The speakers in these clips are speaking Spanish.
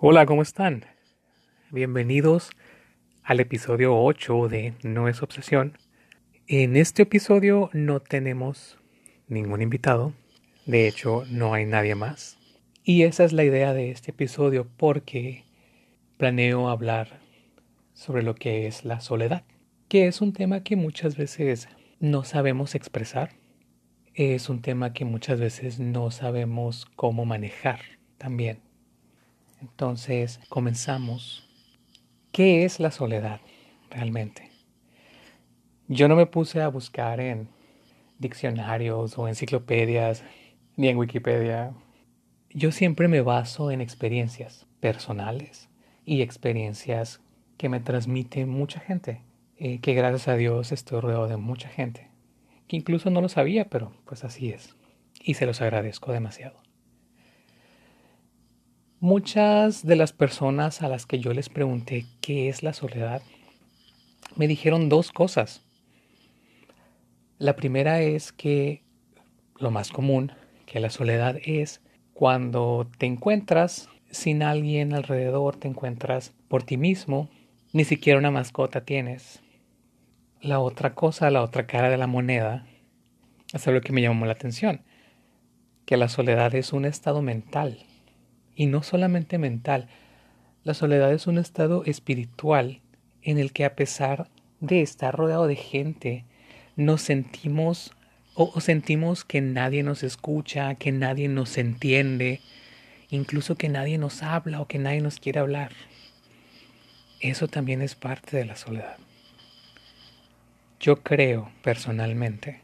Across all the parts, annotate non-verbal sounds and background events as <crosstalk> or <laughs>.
Hola, ¿cómo están? Bienvenidos al episodio 8 de No es Obsesión. En este episodio no tenemos ningún invitado, de hecho no hay nadie más. Y esa es la idea de este episodio porque planeo hablar sobre lo que es la soledad, que es un tema que muchas veces no sabemos expresar, es un tema que muchas veces no sabemos cómo manejar también. Entonces, comenzamos. ¿Qué es la soledad realmente? Yo no me puse a buscar en diccionarios o enciclopedias, ni en Wikipedia. Yo siempre me baso en experiencias personales y experiencias que me transmiten mucha gente, eh, que gracias a Dios estoy rodeado de mucha gente, que incluso no lo sabía, pero pues así es, y se los agradezco demasiado. Muchas de las personas a las que yo les pregunté qué es la soledad, me dijeron dos cosas. La primera es que lo más común, que la soledad es cuando te encuentras sin alguien alrededor, te encuentras por ti mismo, ni siquiera una mascota tienes. La otra cosa, la otra cara de la moneda, es algo que me llamó la atención, que la soledad es un estado mental y no solamente mental. La soledad es un estado espiritual en el que a pesar de estar rodeado de gente, nos sentimos o, sentimos que nadie nos escucha, que nadie nos entiende, incluso que nadie nos habla o que nadie nos quiere hablar. Eso también es parte de la soledad. Yo creo personalmente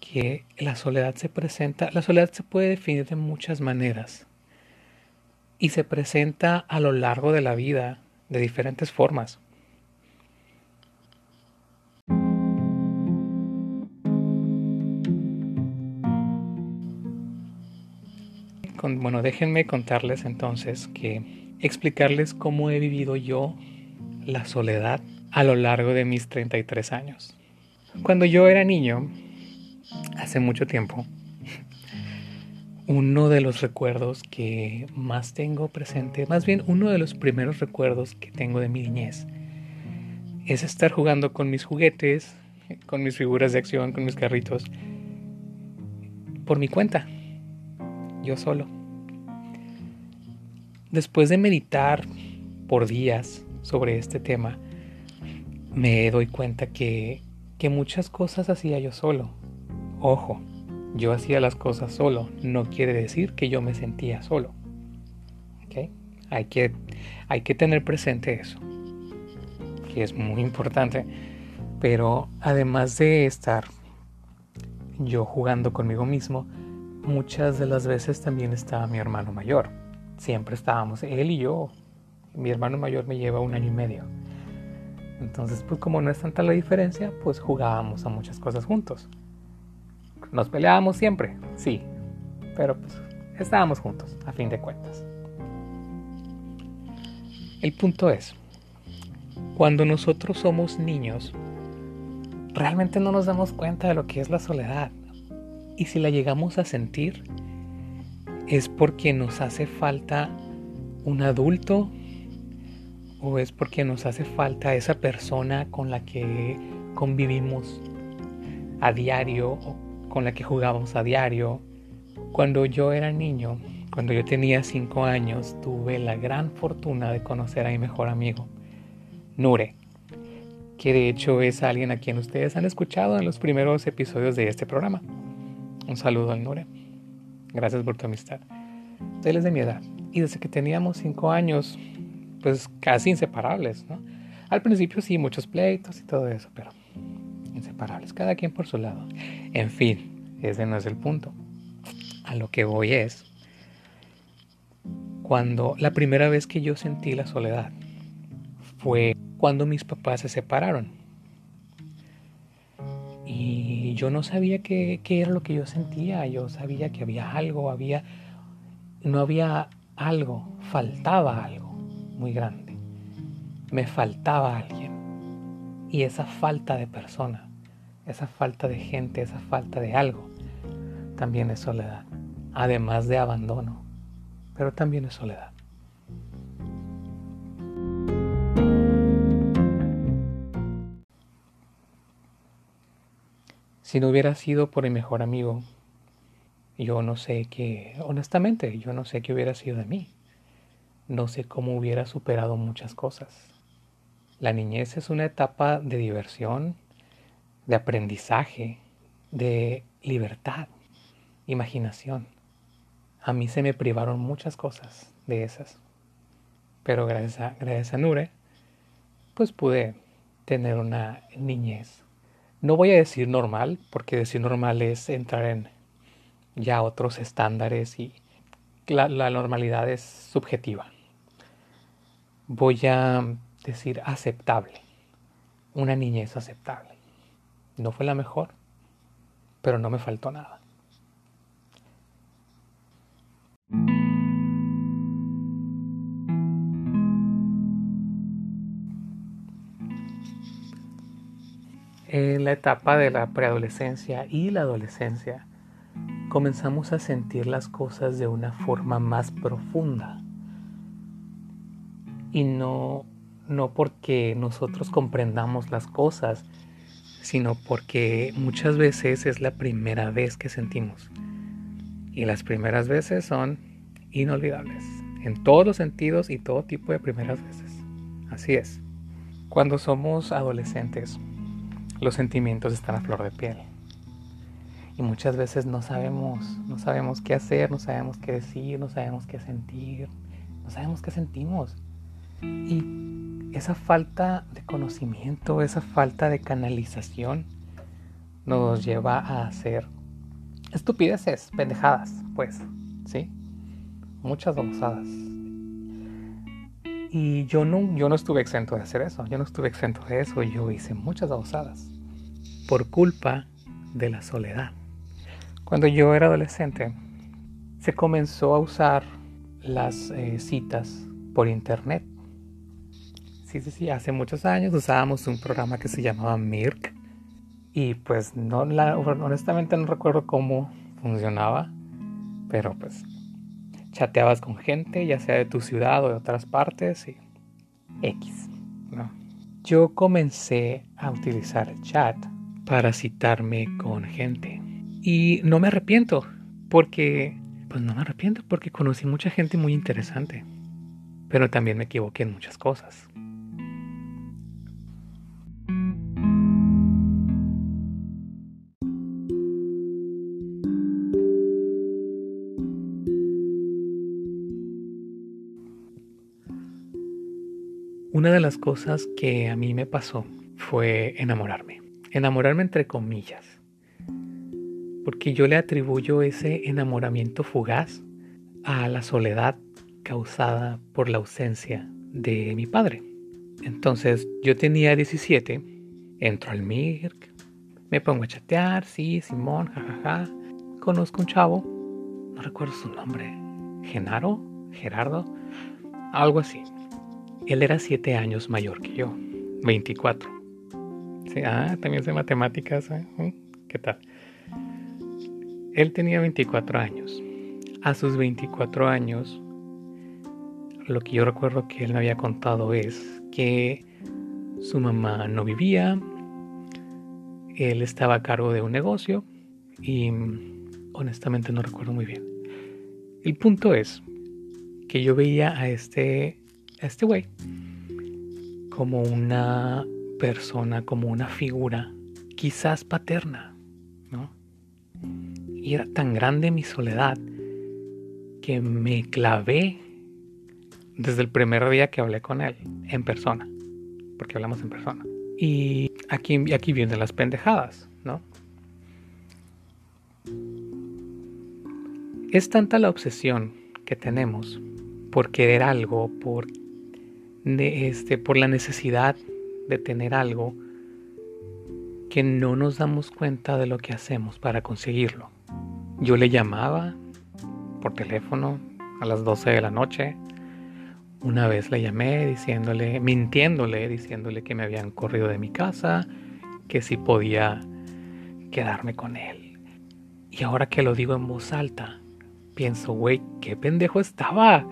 que la soledad se presenta, la soledad se puede definir de muchas maneras y se presenta a lo largo de la vida de diferentes formas. bueno, déjenme contarles entonces que explicarles cómo he vivido yo la soledad a lo largo de mis 33 años. Cuando yo era niño, hace mucho tiempo, uno de los recuerdos que más tengo presente, más bien uno de los primeros recuerdos que tengo de mi niñez, es estar jugando con mis juguetes, con mis figuras de acción, con mis carritos, por mi cuenta, yo solo. Después de meditar por días sobre este tema, me doy cuenta que, que muchas cosas hacía yo solo. Ojo, yo hacía las cosas solo, no quiere decir que yo me sentía solo. Hay, que, hay que tener presente eso, que es muy importante. Pero además de estar yo jugando conmigo mismo, muchas de las veces también estaba mi hermano mayor. Siempre estábamos, él y yo. Mi hermano mayor me lleva un año y medio. Entonces, pues como no es tanta la diferencia, pues jugábamos a muchas cosas juntos. Nos peleábamos siempre, sí, pero pues estábamos juntos, a fin de cuentas. El punto es, cuando nosotros somos niños, realmente no nos damos cuenta de lo que es la soledad. Y si la llegamos a sentir, es porque nos hace falta un adulto o es porque nos hace falta esa persona con la que convivimos a diario o con la que jugábamos a diario. Cuando yo era niño, cuando yo tenía 5 años, tuve la gran fortuna de conocer a mi mejor amigo, Nure, que de hecho es alguien a quien ustedes han escuchado en los primeros episodios de este programa. Un saludo al Nure. Gracias por tu amistad. Él es de mi edad y desde que teníamos 5 años, pues casi inseparables, ¿no? Al principio sí, muchos pleitos y todo eso, pero inseparables, cada quien por su lado. En fin, ese no es el punto. A lo que voy es cuando la primera vez que yo sentí la soledad fue cuando mis papás se separaron. Y yo no sabía qué, qué era lo que yo sentía, yo sabía que había algo, había, no había algo, faltaba algo muy grande. Me faltaba alguien y esa falta de persona, esa falta de gente, esa falta de algo, también es soledad, además de abandono, pero también es soledad. Si no hubiera sido por mi mejor amigo, yo no sé qué, honestamente, yo no sé qué hubiera sido de mí. No sé cómo hubiera superado muchas cosas. La niñez es una etapa de diversión, de aprendizaje, de libertad, imaginación. A mí se me privaron muchas cosas de esas. Pero gracias a, gracias a Nure, pues pude tener una niñez. No voy a decir normal, porque decir normal es entrar en ya otros estándares y la, la normalidad es subjetiva. Voy a decir aceptable. Una niñez aceptable. No fue la mejor, pero no me faltó nada. En la etapa de la preadolescencia y la adolescencia, comenzamos a sentir las cosas de una forma más profunda. Y no, no porque nosotros comprendamos las cosas, sino porque muchas veces es la primera vez que sentimos. Y las primeras veces son inolvidables, en todos los sentidos y todo tipo de primeras veces. Así es. Cuando somos adolescentes, los sentimientos están a flor de piel. Y muchas veces no sabemos, no sabemos qué hacer, no sabemos qué decir, no sabemos qué sentir, no sabemos qué sentimos. Y esa falta de conocimiento, esa falta de canalización nos lleva a hacer estupideces, pendejadas, pues, ¿sí? Muchas babosadas. Y yo no, yo no estuve exento de hacer eso, yo no estuve exento de eso, yo hice muchas babosadas por culpa de la soledad. Cuando yo era adolescente, se comenzó a usar las eh, citas por internet. Sí, sí, sí, hace muchos años usábamos un programa que se llamaba Mirk. Y pues no la, honestamente no recuerdo cómo funcionaba, pero pues chateabas con gente, ya sea de tu ciudad o de otras partes, y X. ¿no? Yo comencé a utilizar el chat para citarme con gente. Y no me arrepiento, porque, pues no me arrepiento, porque conocí mucha gente muy interesante. Pero también me equivoqué en muchas cosas. Una de las cosas que a mí me pasó fue enamorarme. Enamorarme entre comillas. Porque yo le atribuyo ese enamoramiento fugaz a la soledad causada por la ausencia de mi padre. Entonces yo tenía 17, entro al MIRC, me pongo a chatear, sí, Simón, jajaja. Conozco un chavo, no recuerdo su nombre, Genaro, Gerardo, algo así. Él era siete años mayor que yo, 24. Sí, ah, también sé matemáticas. ¿eh? ¿Mm? ¿Qué tal? Él tenía 24 años. A sus 24 años, lo que yo recuerdo que él me había contado es que su mamá no vivía, él estaba a cargo de un negocio y honestamente no recuerdo muy bien. El punto es que yo veía a este este güey como una persona, como una figura, quizás paterna, ¿no? Y era tan grande mi soledad que me clavé desde el primer día que hablé con él, en persona, porque hablamos en persona. Y aquí, aquí vienen las pendejadas, ¿no? Es tanta la obsesión que tenemos por querer algo, por este, por la necesidad de tener algo que no nos damos cuenta de lo que hacemos para conseguirlo. Yo le llamaba por teléfono a las 12 de la noche. Una vez le llamé diciéndole, mintiéndole, diciéndole que me habían corrido de mi casa, que si podía quedarme con él. Y ahora que lo digo en voz alta, pienso, güey, qué pendejo estaba,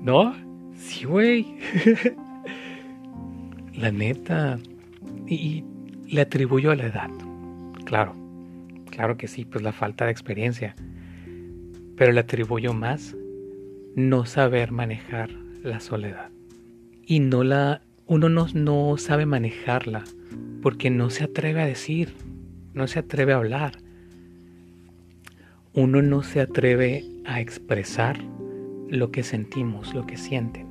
¿no? Sí, güey. <laughs> la neta. Y, le atribuyo a la edad. Claro. claro que sí, pues la falta de experiencia. Pero le atribuyo más no saber manejar la soledad. Y no la uno no, no sabe manejarla porque no se atreve a decir, no se atreve a hablar. Uno no se atreve a expresar lo que sentimos, lo que sienten.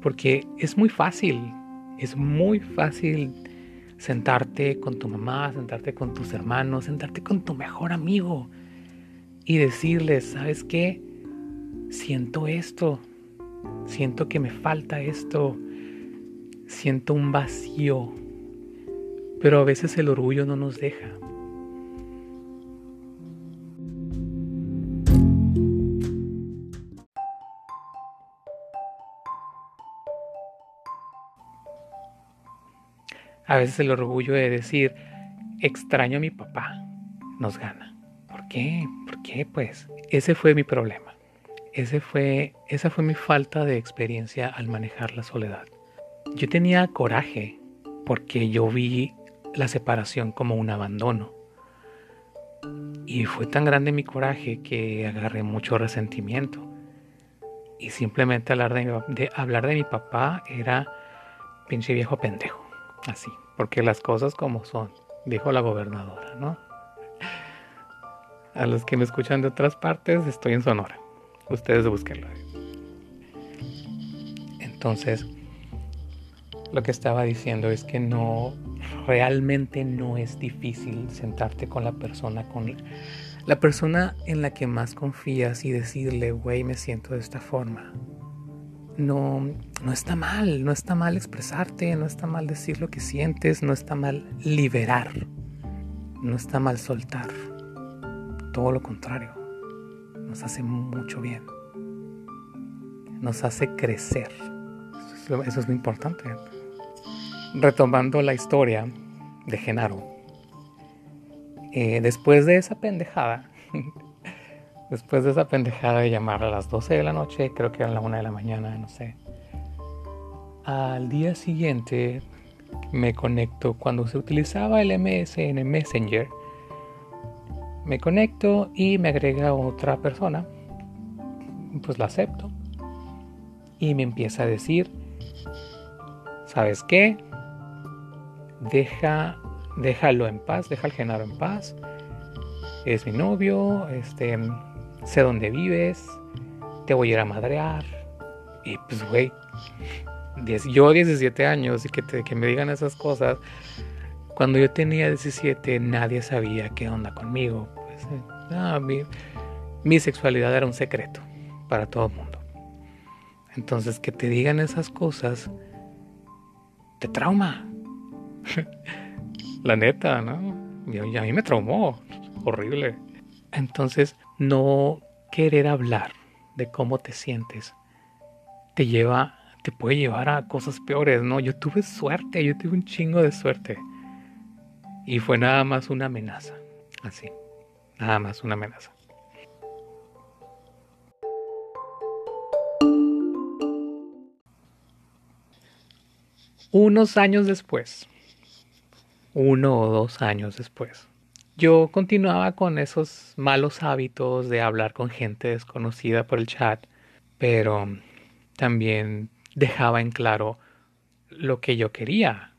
Porque es muy fácil, es muy fácil sentarte con tu mamá, sentarte con tus hermanos, sentarte con tu mejor amigo y decirles, ¿sabes qué? Siento esto, siento que me falta esto, siento un vacío, pero a veces el orgullo no nos deja. A veces el orgullo de decir, extraño a mi papá, nos gana. ¿Por qué? ¿Por qué? Pues ese fue mi problema. Ese fue, esa fue mi falta de experiencia al manejar la soledad. Yo tenía coraje porque yo vi la separación como un abandono. Y fue tan grande mi coraje que agarré mucho resentimiento. Y simplemente hablar de, hablar de mi papá era pinche viejo pendejo. Así, porque las cosas como son, dijo la gobernadora, ¿no? A los que me escuchan de otras partes, estoy en Sonora. Ustedes búsquenlo. Entonces, lo que estaba diciendo es que no, realmente no es difícil sentarte con la persona, con la persona en la que más confías y decirle, güey, me siento de esta forma no, no está mal, no está mal expresarte, no está mal decir lo que sientes, no está mal liberar, no está mal soltar. Todo lo contrario, nos hace mucho bien, nos hace crecer. Eso es lo, importante. Retomando la historia de Genaro, eh, después de esa pendejada, <laughs> Después de esa pendejada de llamar a las 12 de la noche, creo que era la 1 de la mañana, no sé. Al día siguiente me conecto cuando se utilizaba el MSN Messenger. Me conecto y me agrega otra persona. Pues la acepto. Y me empieza a decir, ¿sabes qué? Deja, déjalo en paz, deja al Genaro en paz. Es mi novio, este, sé dónde vives, te voy a ir a madrear. Y pues, güey, yo 17 años y que, que me digan esas cosas, cuando yo tenía 17 nadie sabía qué onda conmigo. Pues, eh, mi, mi sexualidad era un secreto para todo el mundo. Entonces, que te digan esas cosas, te trauma. <laughs> La neta, ¿no? Y a mí me traumó. Horrible. Entonces, no querer hablar de cómo te sientes te lleva, te puede llevar a cosas peores, ¿no? Yo tuve suerte, yo tuve un chingo de suerte. Y fue nada más una amenaza, así, nada más una amenaza. Unos años después, uno o dos años después, yo continuaba con esos malos hábitos de hablar con gente desconocida por el chat, pero también dejaba en claro lo que yo quería,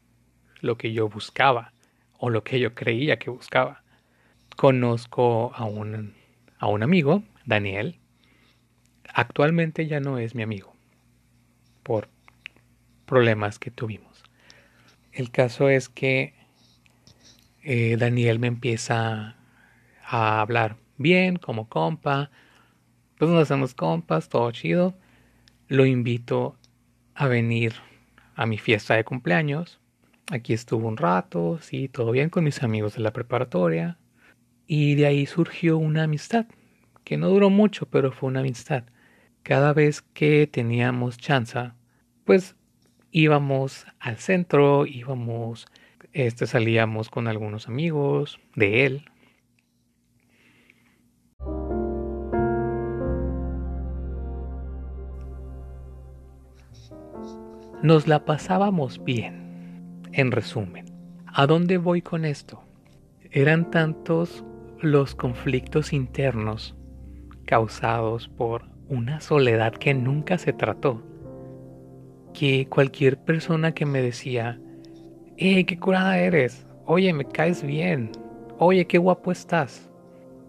lo que yo buscaba o lo que yo creía que buscaba. Conozco a un, a un amigo, Daniel. Actualmente ya no es mi amigo por problemas que tuvimos. El caso es que eh, Daniel me empieza a hablar bien, como compa. Pues nos hacemos compas, todo chido. Lo invito a venir a mi fiesta de cumpleaños. Aquí estuvo un rato, sí, todo bien con mis amigos de la preparatoria. Y de ahí surgió una amistad, que no duró mucho, pero fue una amistad. Cada vez que teníamos chance, pues íbamos al centro, íbamos este salíamos con algunos amigos de él. Nos la pasábamos bien, en resumen. ¿A dónde voy con esto? Eran tantos los conflictos internos causados por una soledad que nunca se trató. Que cualquier persona que me decía, ¡eh, qué curada eres! Oye, me caes bien. Oye, qué guapo estás.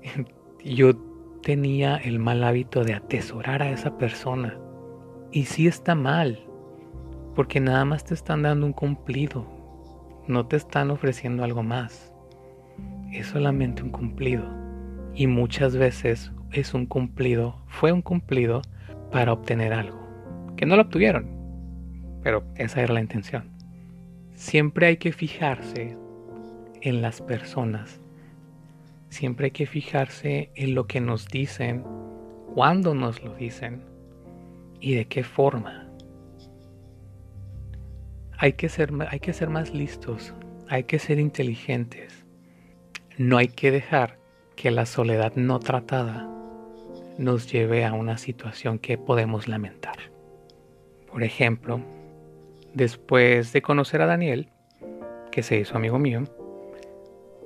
<laughs> Yo tenía el mal hábito de atesorar a esa persona. Y sí está mal, porque nada más te están dando un cumplido. No te están ofreciendo algo más. Es solamente un cumplido. Y muchas veces es un cumplido, fue un cumplido para obtener algo. Que no lo obtuvieron, pero esa era la intención. Siempre hay que fijarse en las personas. Siempre hay que fijarse en lo que nos dicen, cuándo nos lo dicen y de qué forma. Hay que ser, hay que ser más listos, hay que ser inteligentes. No hay que dejar que la soledad no tratada nos lleve a una situación que podemos lamentar. Por ejemplo, después de conocer a Daniel, que se hizo amigo mío,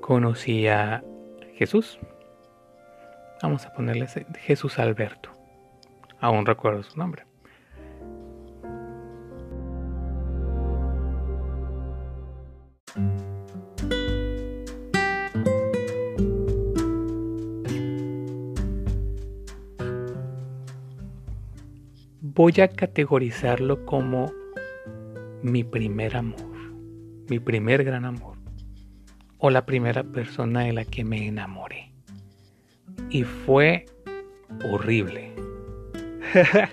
conocí a Jesús. Vamos a ponerle Jesús Alberto. Aún recuerdo su nombre. voy a categorizarlo como mi primer amor, mi primer gran amor, o la primera persona de la que me enamoré. Y fue horrible. <laughs>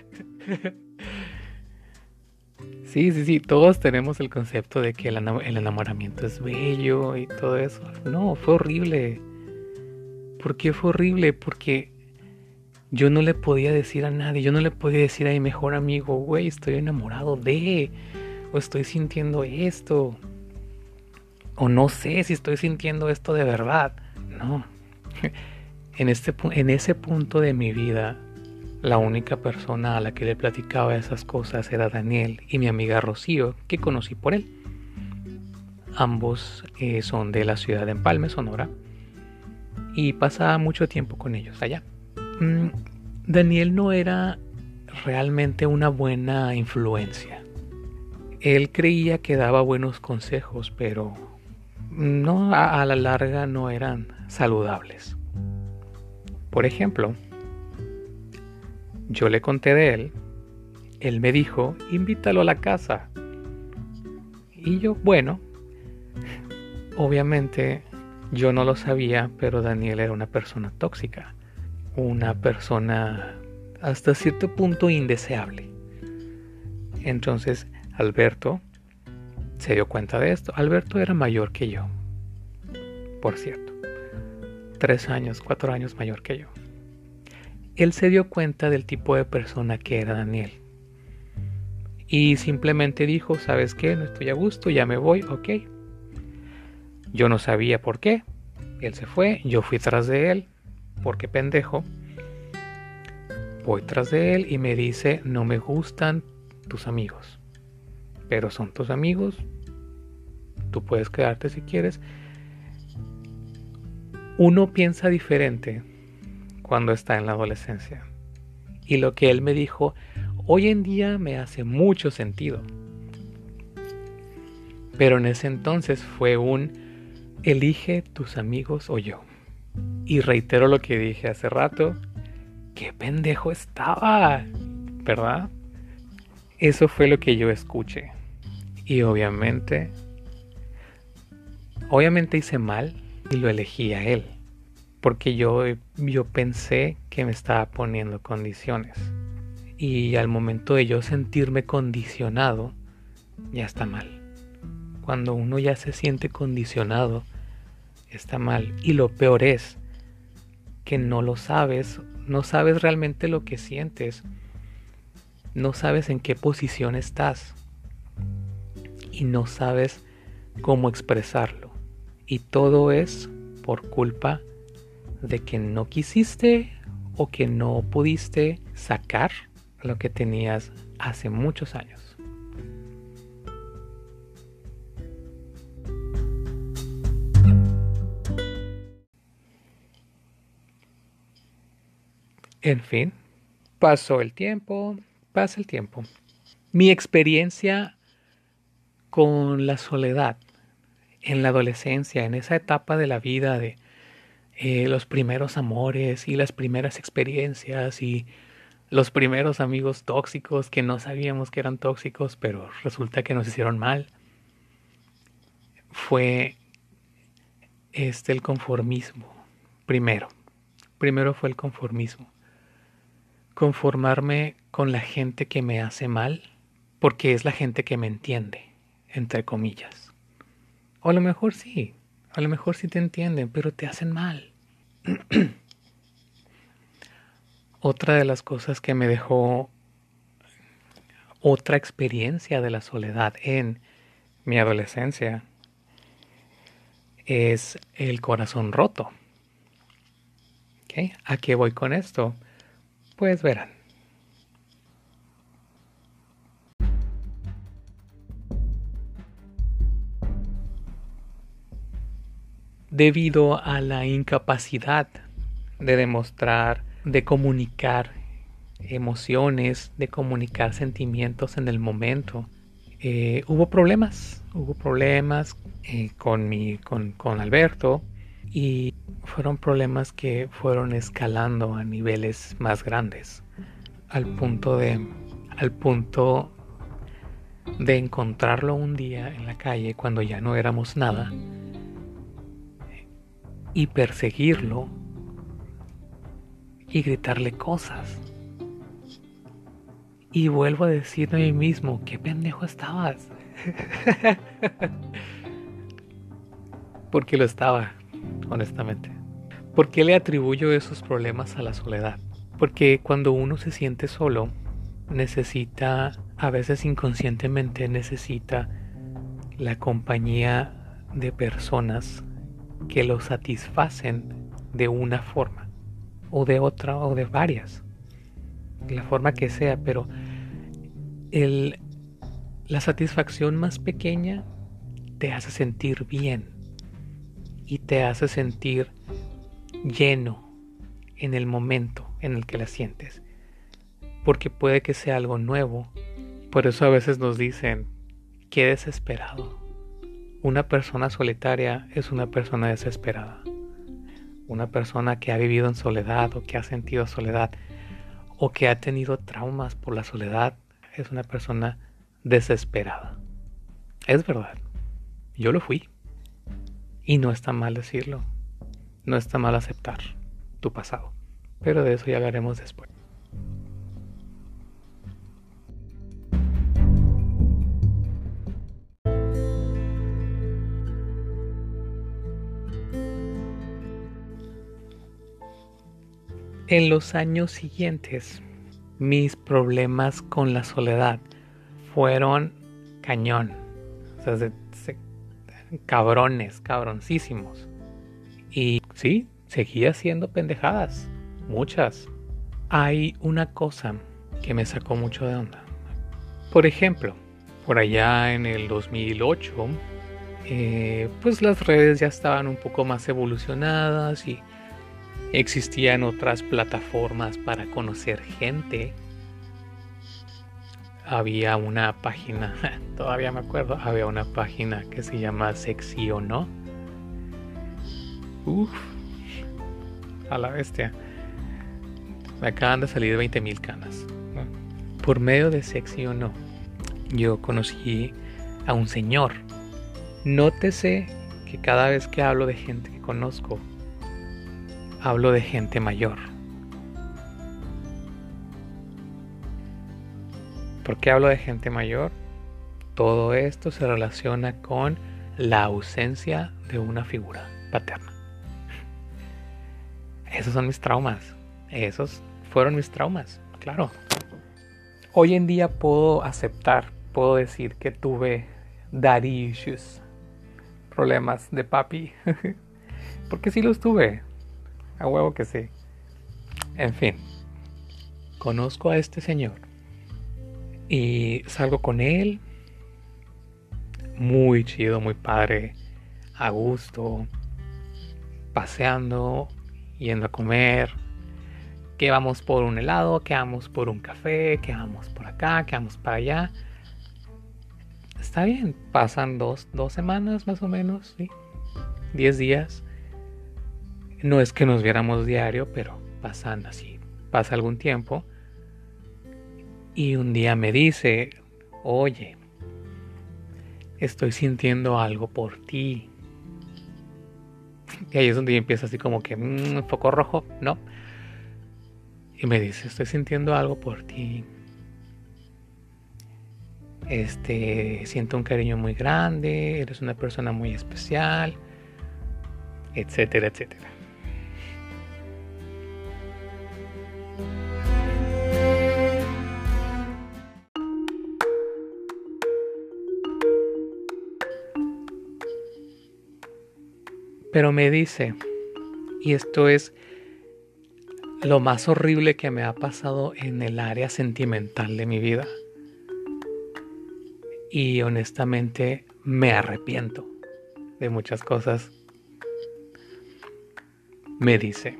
sí, sí, sí, todos tenemos el concepto de que el enamoramiento es bello y todo eso. No, fue horrible. ¿Por qué fue horrible? Porque yo no le podía decir a nadie, yo no le podía decir a mi mejor amigo, güey, estoy enamorado de, o estoy sintiendo esto, o no sé si estoy sintiendo esto de verdad. No, <laughs> en, este, en ese punto de mi vida, la única persona a la que le platicaba esas cosas era Daniel y mi amiga Rocío, que conocí por él. Ambos eh, son de la ciudad de Empalme, Sonora, y pasaba mucho tiempo con ellos allá. Mm, Daniel no era realmente una buena influencia. Él creía que daba buenos consejos, pero no a, la larga no eran saludables. Por ejemplo, yo le conté de él, él me dijo, invítalo a la casa. Y yo, bueno, obviamente yo no lo sabía, pero Daniel era una persona tóxica una persona hasta cierto punto indeseable. Entonces Alberto se dio cuenta de esto. Alberto era mayor que yo, por cierto. Tres años, cuatro años mayor que yo. Él se dio cuenta del tipo de persona que era Daniel. Y simplemente dijo, ¿sabes qué? No estoy a gusto, ya me voy, ok. Yo no sabía por qué. Él se fue, yo fui tras de él, porque pendejo, voy tras de él y me dice, no me gustan tus amigos, pero son tus amigos, tú puedes quedarte si quieres. Uno piensa diferente cuando está en la adolescencia. Y lo que él me dijo, hoy en día me hace mucho sentido. Pero en ese entonces fue un, elige tus amigos o yo. Y reitero lo que dije hace rato, qué pendejo estaba, ¿verdad? Eso fue lo que yo escuché. Y obviamente, obviamente hice mal y lo elegí a él. Porque yo, yo pensé que me estaba poniendo condiciones. Y al momento de yo sentirme condicionado, ya está mal. Cuando uno ya se siente condicionado, está mal. Y lo peor es que no lo sabes, no sabes realmente lo que sientes, no sabes en qué posición estás y no sabes cómo expresarlo. Y todo es por culpa de que no quisiste o que no pudiste sacar lo que tenías hace muchos años. En fin, pasó el tiempo, pasa el tiempo. Mi experiencia con la soledad en la adolescencia, en esa etapa de la vida de eh, los primeros amores y las primeras experiencias y los primeros amigos tóxicos que no sabíamos que eran tóxicos, pero resulta que nos hicieron mal, fue este el conformismo. Primero, primero fue el conformismo. Conformarme con la gente que me hace mal, porque es la gente que me entiende, entre comillas. O a lo mejor sí, a lo mejor sí te entienden, pero te hacen mal. <clears throat> Otra de las cosas que me dejó otra experiencia de la soledad en mi adolescencia es el corazón roto. ¿A qué voy con esto? Pues verán. Debido a la incapacidad de demostrar de comunicar emociones, de comunicar sentimientos en el momento. Eh, hubo problemas, hubo problemas eh, con, mi, con, con Alberto y fueron problemas que fueron escalando a niveles más grandes al punto de al punto de encontrarlo un día en la calle cuando ya no éramos nada y perseguirlo y gritarle cosas. Y vuelvo a decirme a mí mismo, qué pendejo estabas. <laughs> Porque lo estaba, honestamente. ¿Por qué le atribuyo esos problemas a la soledad? Porque cuando uno se siente solo, necesita, a veces inconscientemente necesita la compañía de personas que lo satisfacen de una forma o de otra o de varias, la forma que sea, pero la satisfacción más pequeña te hace sentir bien y te hace sentir lleno en el momento en el que la sientes, porque puede que sea algo nuevo, por eso a veces nos dicen, qué desesperado. Una persona solitaria es una persona desesperada una persona que ha vivido en soledad o que ha sentido soledad o que ha tenido traumas por la soledad es una persona desesperada. Es verdad, yo lo fui. Y no está mal decirlo, no está mal aceptar tu pasado, pero de eso ya hablaremos después. En los años siguientes, mis problemas con la soledad fueron cañón. O sea, cabrones, cabroncísimos. Y sí, seguía haciendo pendejadas. Muchas. Hay una cosa que me sacó mucho de onda. Por ejemplo, por allá en el 2008, eh, pues las redes ya estaban un poco más evolucionadas y Existían otras plataformas para conocer gente. Había una página, <laughs> todavía me acuerdo, había una página que se llama Sexy o no. Uf, a la bestia. Me acaban de salir 20.000 canas. Por medio de Sexy o no, yo conocí a un señor. Nótese que cada vez que hablo de gente que conozco, hablo de gente mayor. ¿Por qué hablo de gente mayor? Todo esto se relaciona con la ausencia de una figura paterna. Esos son mis traumas. Esos fueron mis traumas, claro. Hoy en día puedo aceptar, puedo decir que tuve daddy issues, problemas de papi. <laughs> Porque sí los tuve, a huevo que sí. En fin, conozco a este señor y salgo con él. Muy chido, muy padre, a gusto, paseando, yendo a comer. que vamos por un helado, que vamos por un café, que vamos por acá, que vamos para allá. Está bien, pasan dos, dos semanas más o menos, ¿sí? Diez días. No es que nos viéramos diario, pero pasan así, pasa algún tiempo. Y un día me dice, oye, estoy sintiendo algo por ti. Y ahí es donde empieza así como que, un mm, foco rojo, ¿no? Y me dice, estoy sintiendo algo por ti. Este, siento un cariño muy grande, eres una persona muy especial, etcétera, etcétera. Pero me dice, y esto es lo más horrible que me ha pasado en el área sentimental de mi vida. Y honestamente me arrepiento de muchas cosas. Me dice,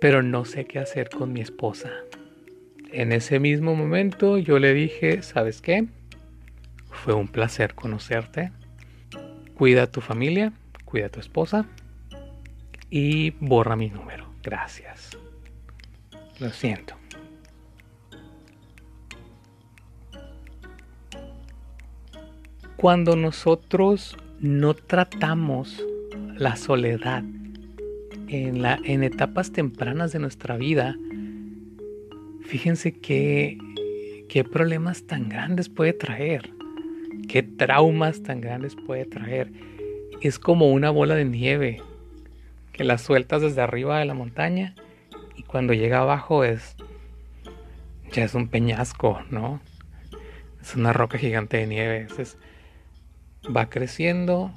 pero no sé qué hacer con mi esposa. En ese mismo momento yo le dije, ¿sabes qué? Fue un placer conocerte. Cuida a tu familia, cuida a tu esposa y borra mi número. Gracias. Lo siento. Cuando nosotros no tratamos la soledad en, etapas tempranas de nuestra vida, fíjense qué problemas tan grandes puede traer qué traumas tan grandes puede traer. Es como una bola de nieve que la sueltas desde arriba de la montaña y cuando llega abajo es ya es un peñasco, ¿no? Es una roca gigante de nieve. Va creciendo,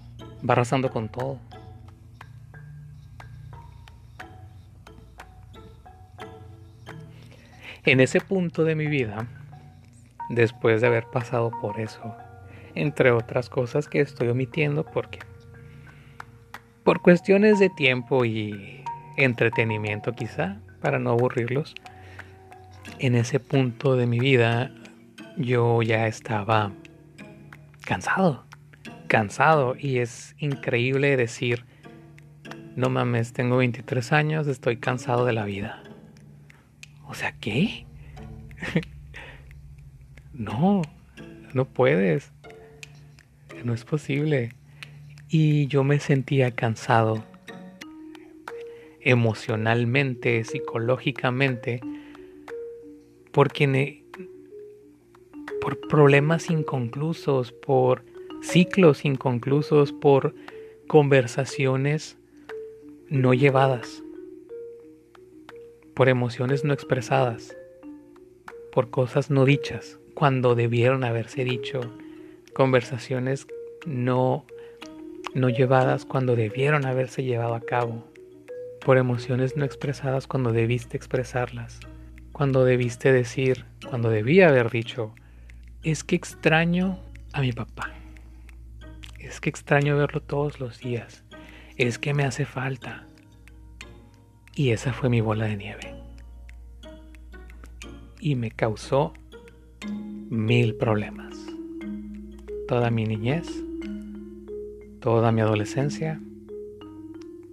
va arrasando con todo. En ese punto de mi vida, después de haber pasado por eso, entre otras cosas que estoy omitiendo porque por cuestiones de tiempo y entretenimiento quizá, para no aburrirlos, en ese punto de mi vida yo ya estaba cansado, cansado y es increíble decir, no mames, tengo 23 años, estoy cansado de la vida. O sea, ¿qué? <laughs> no, no puedes no es posible. Y yo me sentía cansado emocionalmente, psicológicamente, porque por problemas inconclusos, por ciclos inconclusos, por conversaciones no llevadas, por emociones no expresadas, por cosas no dichas, cuando debieron haberse dicho, conversaciones no, no llevadas cuando debieron haberse llevado a cabo, por emociones no expresadas cuando debiste expresarlas, cuando debiste decir, cuando debía haber dicho, es que extraño a mi papá, es que extraño verlo todos los días, es que me hace falta. Y esa fue mi bola de nieve. Y me causó mil problemas toda mi niñez, toda mi adolescencia,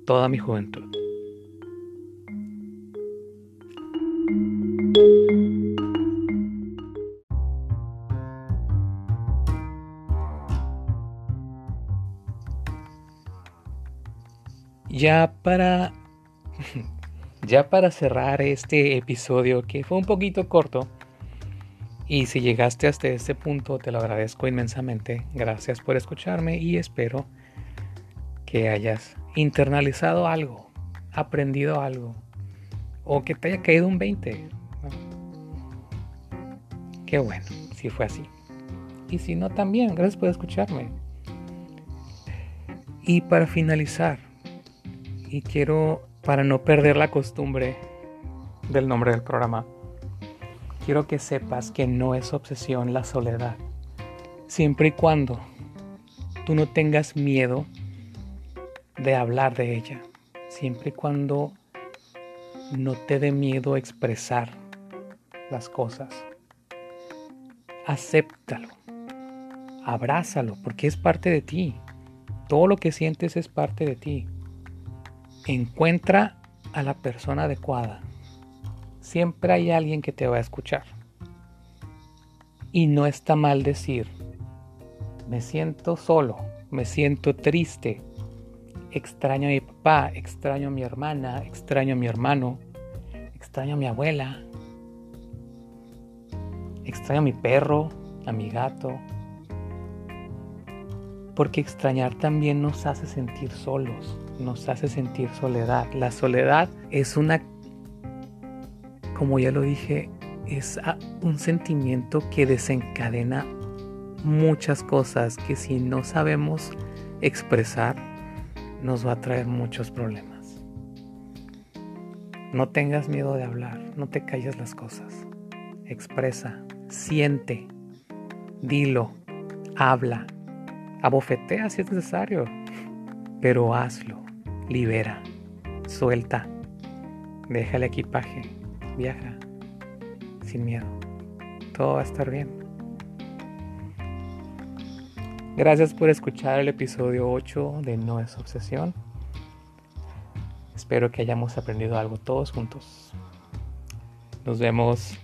toda mi juventud. Ya para <laughs> ya para cerrar este episodio que fue un poquito corto, y si llegaste hasta este punto, te lo agradezco inmensamente. Gracias por escucharme y espero que hayas internalizado algo, aprendido algo, o que te haya caído un 20. Qué bueno, si fue así. Y si no, también, gracias por escucharme. Y para finalizar, y quiero, para no perder la costumbre del nombre del programa, quiero que sepas que no es obsesión la soledad. Siempre y cuando tú no tengas miedo de hablar de ella. Siempre y cuando No te dé miedo expresar las cosas. Acéptalo. Abrázalo porque es parte de ti. Todo lo que sientes es parte de ti. Encuentra a la persona adecuada. Siempre hay alguien que te va a escuchar. Y no está mal decir, me siento solo, me siento triste, extraño a mi papá, extraño a mi hermana, extraño a mi hermano, extraño a mi abuela, extraño a mi perro, a mi gato. Porque extrañar también nos hace sentir solos, nos hace sentir soledad. La soledad es una, como ya lo dije, es un sentimiento que desencadena muchas cosas que si no sabemos expresar, nos va a traer muchos problemas. No tengas miedo de hablar, no te calles las cosas. Expresa, siente, dilo, habla, abofetea si es necesario, pero hazlo, libera, suelta, deja el equipaje, viaja, sin miedo. Todo va a estar bien. Gracias por escuchar el episodio 8 de No es Obsesión. Espero que hayamos aprendido algo todos juntos. Nos vemos.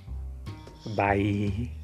Bye.